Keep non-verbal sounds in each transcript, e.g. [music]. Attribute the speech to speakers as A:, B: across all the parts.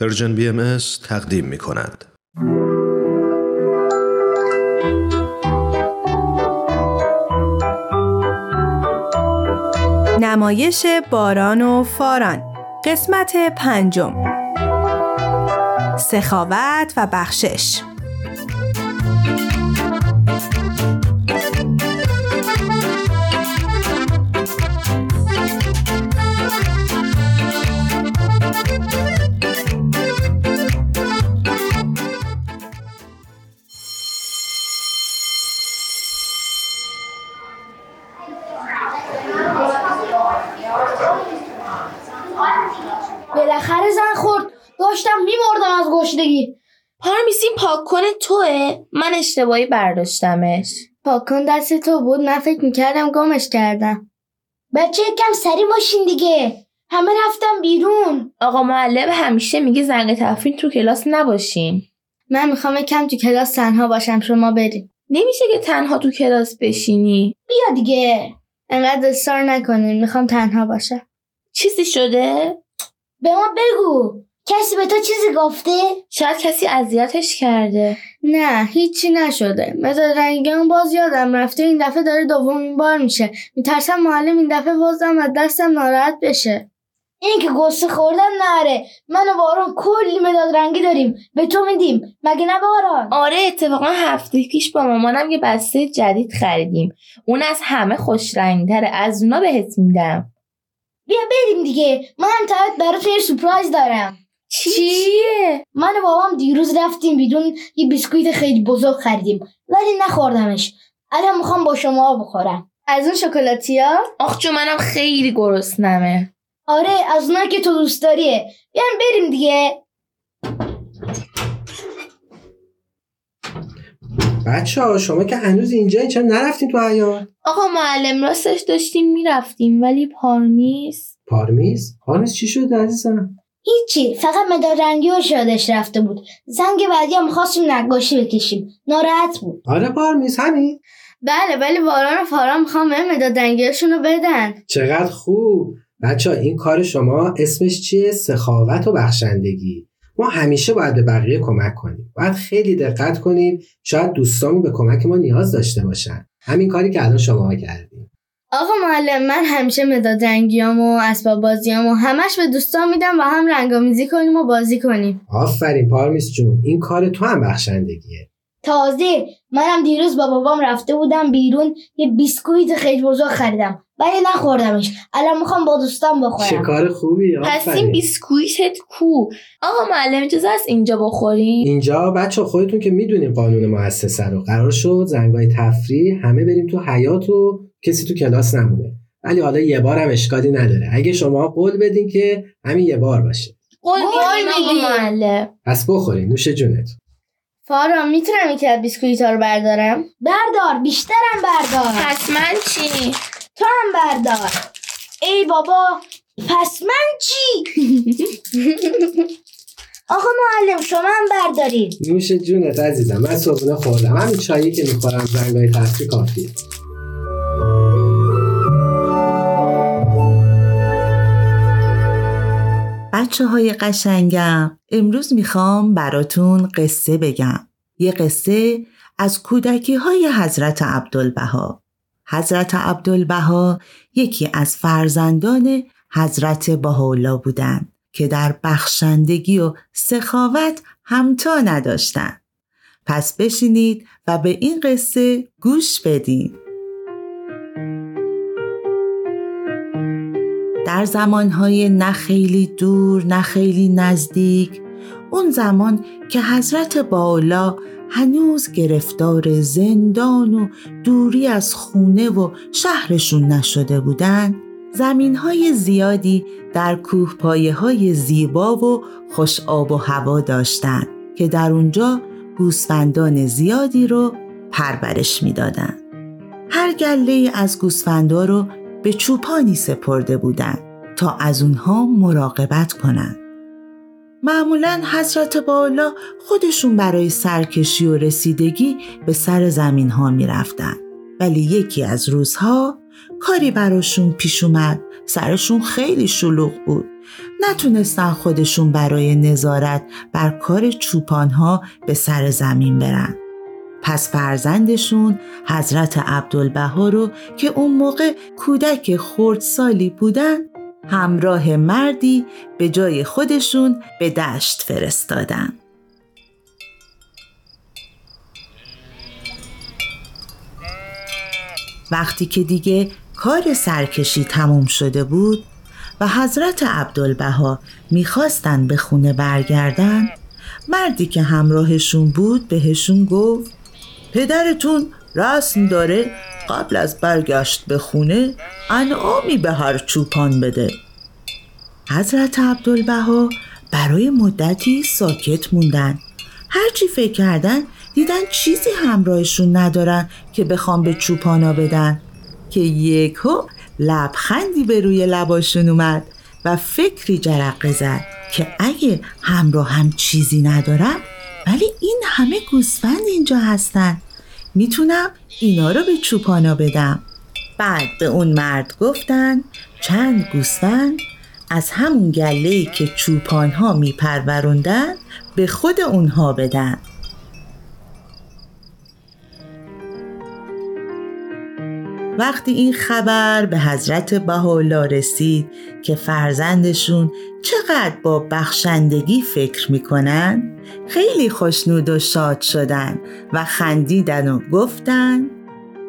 A: پرژن بی ام تقدیم می کند.
B: نمایش باران و فاران. قسمت پنجم. سخاوت و بخشش.
C: پارمیس این پاک کنه توه؟ من اشتباهی برداشتمش.
D: پاک کن دست تو بود من فکر می‌کردم گمش کردم. بچه کم سری باشین دیگه. همه رفتم بیرون.
C: آقا معلم همیشه میگه زنگ تفرین تو کلاس نباشین.
D: من می‌خوام کم تو کلاس تنها باشم شما بریم
C: نمیشه که تنها تو کلاس بشینی.
D: بیا دیگه. انقدر اصرار نکنین می‌خوام تنها باشم.
C: چیزی شده؟
D: به ما بگو. کسی به تو چیزی گفته؟
C: شاید کسی اذیتش کرده.
D: نه هیچی نشده. مثل رنگیان باز یادم رفته. این دفعه داره دومین بار میشه. میترسم معلم این دفعه بازم از دستم ناراحت بشه. این که گسته خوردن نره. من و باران کلی مداد رنگی داریم. به تو میدیم. مگه نه باران
C: آره اتفاقا هفته پیش با مامانم یه بسته جدید خریدیم. اون از همه خوش رنگتره. از اونا بهت میدم.
D: بیا بریم دیگه. من هم براتون یه سپرایز دارم.
C: چیه؟
D: من و بابام دیروز رفتیم بیدون یه بیسکویت خیلی بزرگ خریدیم ولی نخوردمش. الان می‌خوام با شما بخورم. از اون شکلاتی ها؟
C: آخ جو منم خیلی گرسنمه.
D: آره از اونها که تو دوست داریه. بیایم بریم دیگه.
E: بچه ها شما که هنوز اینجا چرا نرفتین تو حیات
C: آقا معلم راستش داشتیم می‌رفتیم ولی پارمیس
E: پارمیز پارمیز چی شد عزیزم؟
D: هیچی فقط مداد رنگی و شادش رفته بود. زنگ بعدی هم خواستیم نقاشی بکشیم. ناراحت بود.
E: آره پارمیز همین.
D: بله ولی باران و فاران می‌خوام مداد رنگیشون رو بدن.
E: چقدر خوب. بچه ها این کار شما اسمش چیه؟ سخاوت و بخشندگی. ما همیشه باید به بقیه کمک کنیم. باید خیلی دقت کنیم. شاید دوستامون به کمک ما نیاز داشته باشن. همین کاری که الان شما کردیم
D: آقا معلم من همیشه مداد رنگیام و اسباب بازیام و همش به دوستان میدم و هم رنگامیزی کنیم و بازی کنیم.
E: آفرین پارمیز جون این کار تو هم بخشندگیه.
D: تازه منم دیروز با بابام رفته بودم بیرون یه بیسکویت خیلی بزرگ خریدم ولی نخوردمش. الان می‌خوام با دوستان
E: چه
D: بخورم
E: کار خوبی
C: پس این بیسکویتت کو؟ آقا معلم اجازه است اینجا بخوریم؟
E: اینجا بچه خودتون که می‌دونین قانون مؤسسه رو. قرار شد زنگای تفریح همه بریم تو حیات و کسی تو کلاس نمونه. ولی حالا یه بار هم اشکالی نداره. اگه شما قول بدین که همین یه بار باشه.
C: قول میدیم
E: پس بخورین نوش جونت
D: فاران می‌تونم یکی از بیسکویت ها رو بردارم؟ بردار بیشترم بردار.
C: پس من چی؟
D: تو هم بردار. ای بابا پس من چی؟ [laughs] آقا معلم شما هم بردارید.
E: نوش جونت عزیزم من صبحونه خوردم. همین چایی که می‌خورم زنگای تفریح کافیه.
F: بچه های قشنگم امروز می‌خوام براتون قصه بگم. یه قصه از کودکی های حضرت عبدالبها. حضرت عبدالبها یکی از فرزندان حضرت بهاءالله بودند که در بخشندگی و سخاوت همتا نداشتند. پس بشینید و به این قصه گوش بدین. در زمانهای نه خیلی دور نه خیلی نزدیک اون زمان که حضرت بالا هنوز گرفتار زندان و دوری از خونه و شهرشون نشده بودن زمین های زیادی در کوه پایه های زیبا و خوش آب و هوا داشتن که در اونجا گوسفندان زیادی رو پرورش می‌دادن. هر گله از گوسفندا رو به چوپانی سپرده بودند تا از اونها مراقبت کنند. معمولا حضرت بالا خودشون برای سرکشی و رسیدگی به سر زمین ها می رفتن. ولی یکی از روزها کاری براشون پیش اومد سرشون خیلی شلوغ بود نتونستن خودشون برای نظارت بر کار چوپانها به سر زمین برن. پس فرزندشون حضرت عبدالبها رو که اون موقع کودک خردسالی بودن همراه مردی به جای خودشون به دشت فرستادن. وقتی که دیگه کار سرکشی تموم شده بود و حضرت عبدالبها می‌خواستن به خونه برگردن مردی که همراهشون بود بهشون گفت پدرتون رسم داره قبل از برگشت به خونه انعامی به هر چوپان بده. حضرت عبدالبها برای مدتی ساکت موندن. هرچی فکر کردن دیدن چیزی همراهشون ندارن که بخوام به چوپانا بدن. که یکو لبخندی به روی لباشون اومد و فکری جرقه زد که اگه همراه هم چیزی ندارم ولی این همه گوسفند اینجا هستن. می‌تونم اینا رو به چوپانا بدم. بعد به اون مرد گفتن چند گوسفند از همون گله که چوپان ها میپروروندن به خود اونها بدن. وقتی این خبر به حضرت بهاءالله رسید که فرزندشون چقدر با بخشندگی فکر می‌کنن خیلی خوشنود و شاد شدن و خندیدن و گفتن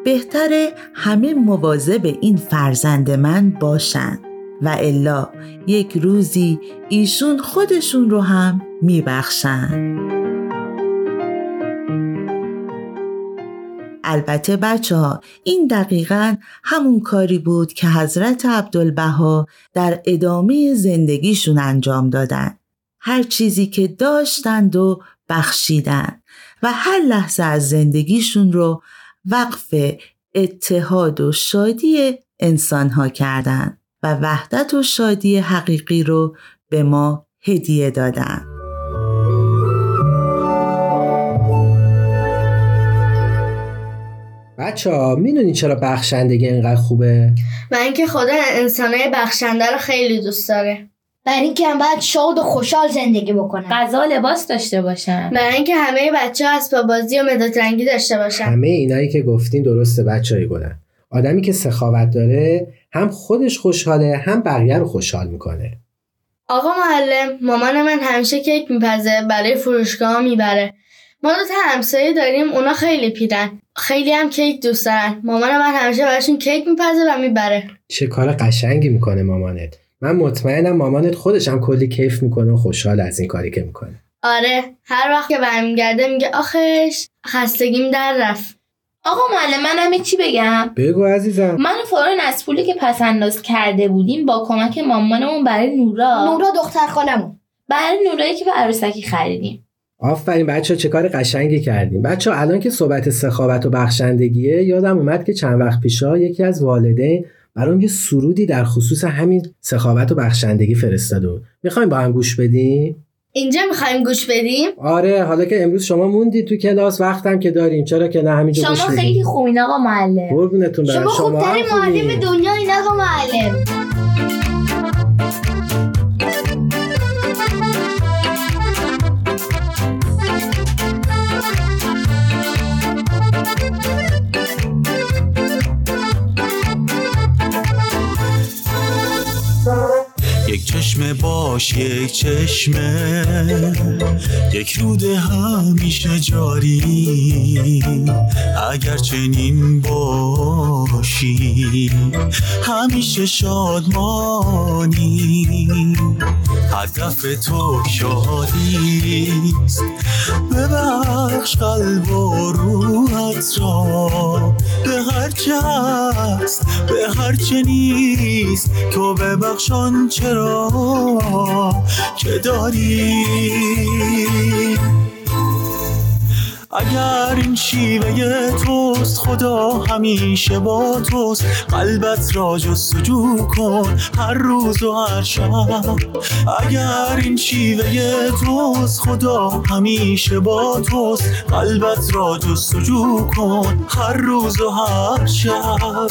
F: بهتره همه مواظب این فرزند من باشن و الا یک روزی ایشون خودشون رو هم میبخشن البته بچه ها این دقیقا همون کاری بود که حضرت عبدالبها در ادامه زندگیشون انجام دادن. هر چیزی که داشتند و بخشیدن و هر لحظه از زندگیشون رو وقف اتحاد و شادی انسانها کردند و وحدت و شادی حقیقی رو به ما هدیه دادن.
E: بچه ها می‌دونی چرا بخشندگی اینقدر خوبه؟
D: و اینکه خدا انسانای بخشنده رو خیلی دوست داره
G: برای اینکه هم باید شاد و خوشحال زندگی بکنن
C: غذا لباس داشته باشن
D: برای اینکه همه بچه ها اسباب بازی و مداد رنگی داشته باشن.
E: همه اینایی که گفتین درسته بچه های گلن آدمی که سخاوت داره هم خودش خوشحاله هم بقیه رو خوشحال می‌کنه.
D: آقا معلم مامان من همیشه کیک میپزه برای فروشگاه می‌بره. ما دو تا همسایه داریم اونا خیلی پیرن. خیلی هم کیک دوست دارن. مامان من همیشه براشون کیک میپزه و می‌بره.
E: چه کار قشنگی می‌کنه مامانت. من مطمئنم مامانت خودش هم کلی کیف می‌کنه و خوشحال از این کاری که می‌کنه.
D: آره هر وقت که برمیگرده میگه آخش خستگیم در رفت.
C: آقا معلم من همه چی بگم؟
E: بگو عزیزم.
C: من و فوران از پولی که پس انداز کرده بودیم با کمک مامانمون برای نورا.
G: نورا دختر خالمون.
C: برای نورایی که به عروسکی خریدیم.
E: آفرین بچه چه کار قشنگی کردیم. بچه الان که صحبت سخاوت و بخشندگیه یادم اومد که چند وقت پیشا یکی از والدین برام یه سرودی در خصوص همین سخاوت و بخشندگی فرستاد و می‌خوایم با هم گوش بدیم؟
D: اینجا می‌خوایم گوش بدیم؟
E: آره حالا که امروز شما موندید تو کلاس وقتم که داریم چرا که نه همینجا
C: شما
E: گوش بدیم؟
C: خیلی خوبین آقا معلم.
E: قربونتون
G: شما خوبترین
E: هم خوبین.
G: معلم دنیا این آقا معلم.
H: چشم باش یک چشمه یک رود همیشه جاری. اگر چنین باشی همیشه شادمانی. هدف تو شادیست ببخش قلب و روحت را. به هر چه هست به هر چه نیست. تو ببخشان چرا که داری. اگر این شیوه توست خدا همیشه با توست. قلبت را جستجو کن هر روز و هر شب. اگر این شیوه توست خدا همیشه با توست. قلبت را جستجو کن هر روز و هر شب.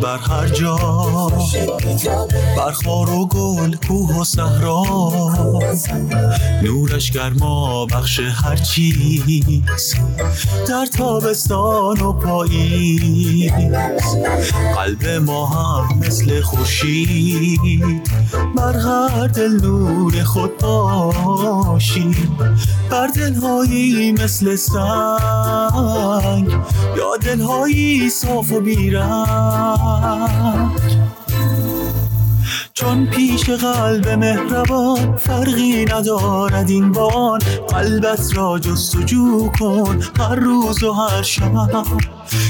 H: بر هر جا. بر خار و گل کوه و صحرا. نورش گرما بخش هر چیز در تابستان و پاییز. قلب ما هم مثل خورشید بر هر دل نور خود باشیم بر دلهایی مثل سنگ یا دلهایی صاف و بیرنگ. چون پیش قلب مهربان فرقی ندارد این بان. قلبت را جستجو کن هر روز و هر شب.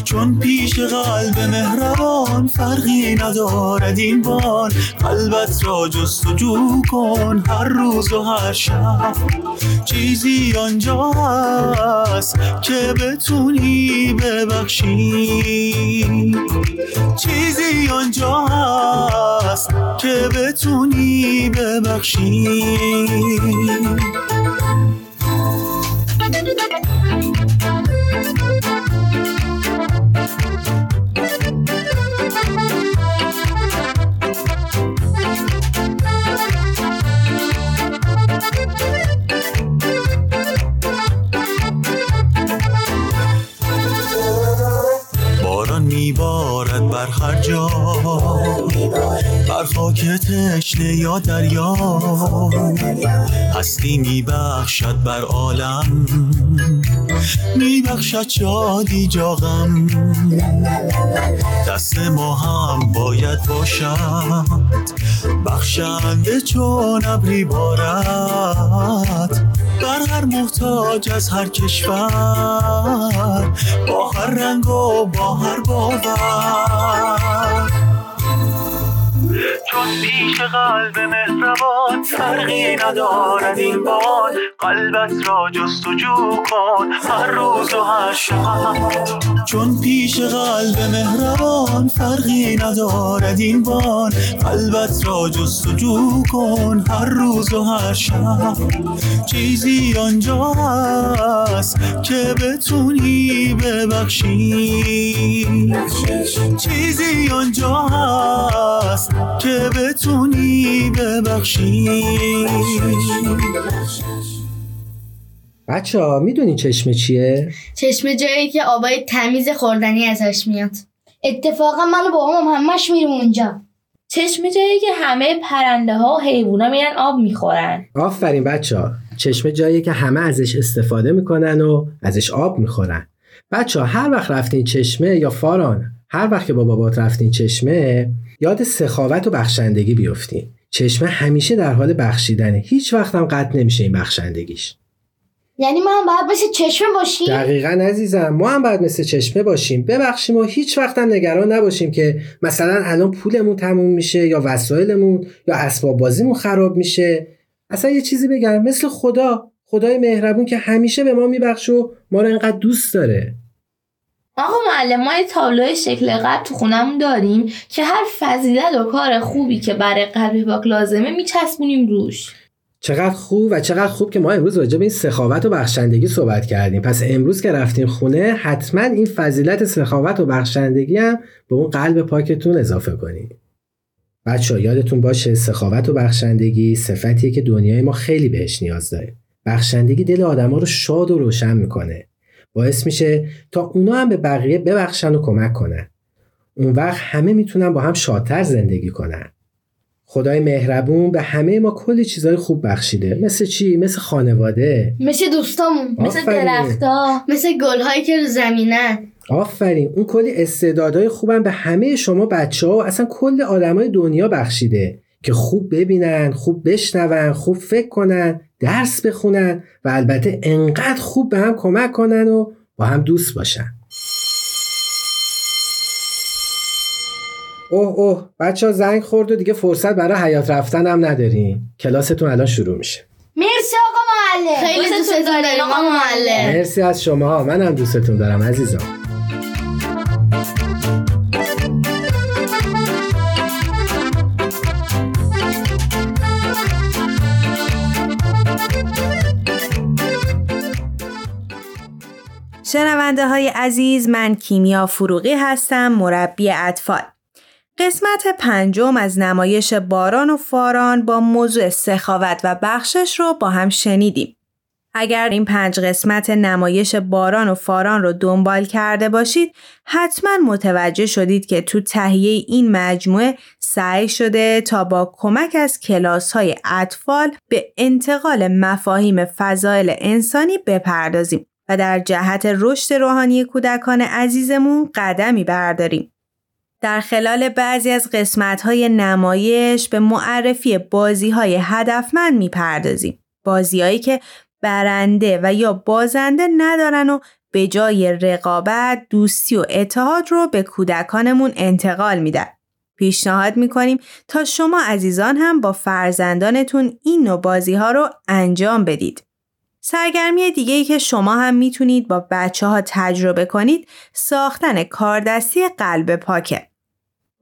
H: چون پیش قلب مهربان فرقی ندارد این بان قلبت را جستجو کن هر روز و هر شب. چیزی آنجا هست که بتونی ببخشی. چیزی آنجا هست که بتونی ببخشی. خاک تشنه یا دریا. هستی میبخشد بر عالم. میبخشد شادی جا غم دست ما هم باید باشد. بخشنده چون ابری بارد. بر هر محتاج از هر کشور. با هر رنگ و با هر باور. چون پیش قلب مهربان فرقی ندارد این باد قلبت را جستجو کن هر روز و هر شب. چون پیش قلب مهربان فرقی ندارد این بان قلبت را جستجو کن هر روز و هر شب. چیزی آنجا هست که بتونی ببخشی. چیزی آنجا هست که بتونی ببخشی.
E: بچه ها می‌دونی چشمه چیه؟
D: چشمه جایی که آبای تمیز خوردنی ازش میاد.
G: اتفاقا من و بابام همش میریم اونجا.
C: چشم جایی که همه پرنده ها و حیوونا میرن آب می‌خورن.
E: آفرین بچه ها چشمه جاییه که همه ازش استفاده می‌کنن و ازش آب می‌خورن. بچه ها هر وقت رفتین چشمه یا فاران هر وقت که با بابات رفتین چشمه یاد سخاوت و بخشندگی بیفتین چشمه همیشه در حال بخشیدنه. هیچ وقت هم قطع نمیشه این بخشندگیش.
G: یعنی ما هم باید مثل چشمه باشیم؟
E: دقیقا عزیزم ما هم باید مثل چشمه باشیم. ببخشیم و هیچ وقت هم نگران نباشیم که مثلا الان پولمون تموم میشه یا وسایلمون یا اسباب بازیمون خراب میشه. اصلا یه چیزی بگم مثل خدا خدای مهربون که همیشه به ما میبخشه و ما رو انقدر دوست داره.
C: آقا معلم ما یه تابلو شکل قلب تو خونمون داریم که هر فضیلت و کار خوبی که برای قلب پاک لازمه میچسبونیم روش.
E: چقدر خوب و چقدر خوب که ما امروز راجع به این سخاوت و بخشندگی صحبت کردیم. پس امروز که رفتیم خونه حتما این فضیلت سخاوت و بخشندگی هم به اون قلب پاکتون اضافه کنید. بچه یادتون باشه سخاوت و بخشندگی صفتیه که دنیای ما خیلی بهش نیاز داره. بخشندگی دل آدما رو شاد و روشن می‌کنه. باعث میشه تا اونا هم به بقیه ببخشن و کمک کنن. اون وقت همه می‌تونن با هم شادتر زندگی کنن. خدای مهربون به همه ما کلی چیزای خوب بخشیده. مثل چی؟ مثل خانواده.
D: مثل دوستامون.
C: مثل. درختا
D: مثل گلهایی که رو زمینن.
E: آفرین. اون کلی استعدادهای خوبم به همه شما بچه ها و اصلا کل آدمای دنیا بخشیده. که خوب ببینن خوب بشنون خوب فکر کنن درس بخونن و البته انقدر خوب به هم کمک کنن و با هم دوست باشن. اوه اوه بچه ها زنگ خورد و دیگه فرصت برای حیات رفتن هم نداریم. کلاستون الان شروع میشه.
G: مرسی آقا معلم.
D: خیلی دوست داریم آقا معلم.
E: مرسی از شما. منم دوستتون دارم عزیزم
B: شنونده های عزیز من کیمیا فروغی هستم مربی اطفال قسمت پنجم از نمایش باران و فاران با موضوع سخاوت و بخشش رو با هم شنیدیم. اگر این پنج قسمت نمایش باران و فاران رو دنبال کرده باشید حتما متوجه شدید که تو تهیه این مجموعه سعی شده تا با کمک از کلاس های اطفال به انتقال مفاهیم فضایل انسانی بپردازیم و در جهت رشد روحانی کودکان عزیزمون قدمی برداریم. در خلال بعضی از قسمت های نمایش به معرفی بازی های هدفمند می‌پردازیم. بازیهایی که برنده و یا بازنده ندارن و به جای رقابت، دوستی و اتحاد رو به کودکانمون انتقال میدن. پیشنهاد می‌کنیم تا شما عزیزان هم با فرزندانتون این نوع بازی ها رو انجام بدید. سرگرمی دیگه ای که شما هم می‌تونید با بچه ها تجربه کنید ساختن کاردستی قلب پاکه.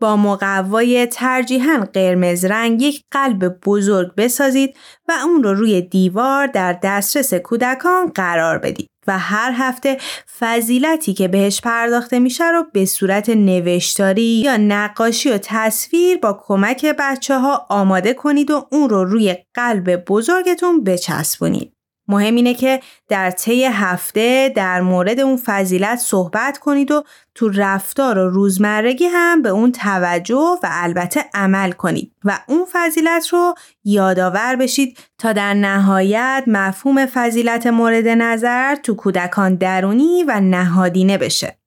B: با مقوای ترجیحاً قرمز رنگ یک قلب بزرگ بسازید و اون رو روی دیوار در دسترس کودکان قرار بدید و هر هفته فضیلتی که بهش پرداخته میشه رو به صورت نوشتاری یا نقاشی و تصویر با کمک بچه ها آماده کنید و اون رو روی قلب بزرگتون بچسبونید. مهم اینه که در طی هفته در مورد اون فضیلت صحبت کنید و تو رفتار و روزمرگی هم به اون توجه و البته عمل کنید و اون فضیلت رو یادآور بشید تا در نهایت مفهوم فضیلت مورد نظر تو کودکان درونی و نهادینه بشه.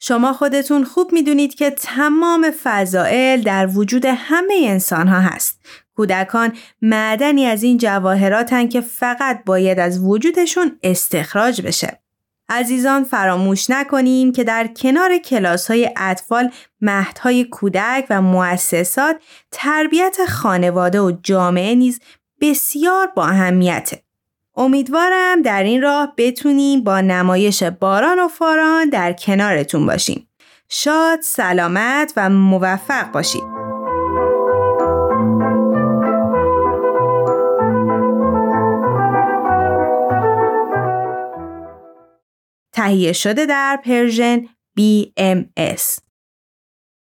B: شما خودتون خوب می‌دونید که تمام فضائل در وجود همه انسان ها هست. کودکان معدنی از این جواهراتن که فقط باید از وجودشون استخراج بشه. عزیزان فراموش نکنیم که در کنار کلاس های اطفال مهدهای کودک و مؤسسات تربیت خانواده و جامعه نیز بسیار با اهمیته. امیدوارم در این راه بتونیم با نمایش باران و فاران در کنارتون باشیم. شاد، سلامت و موفق باشید. تهیه شده در پرژن BMS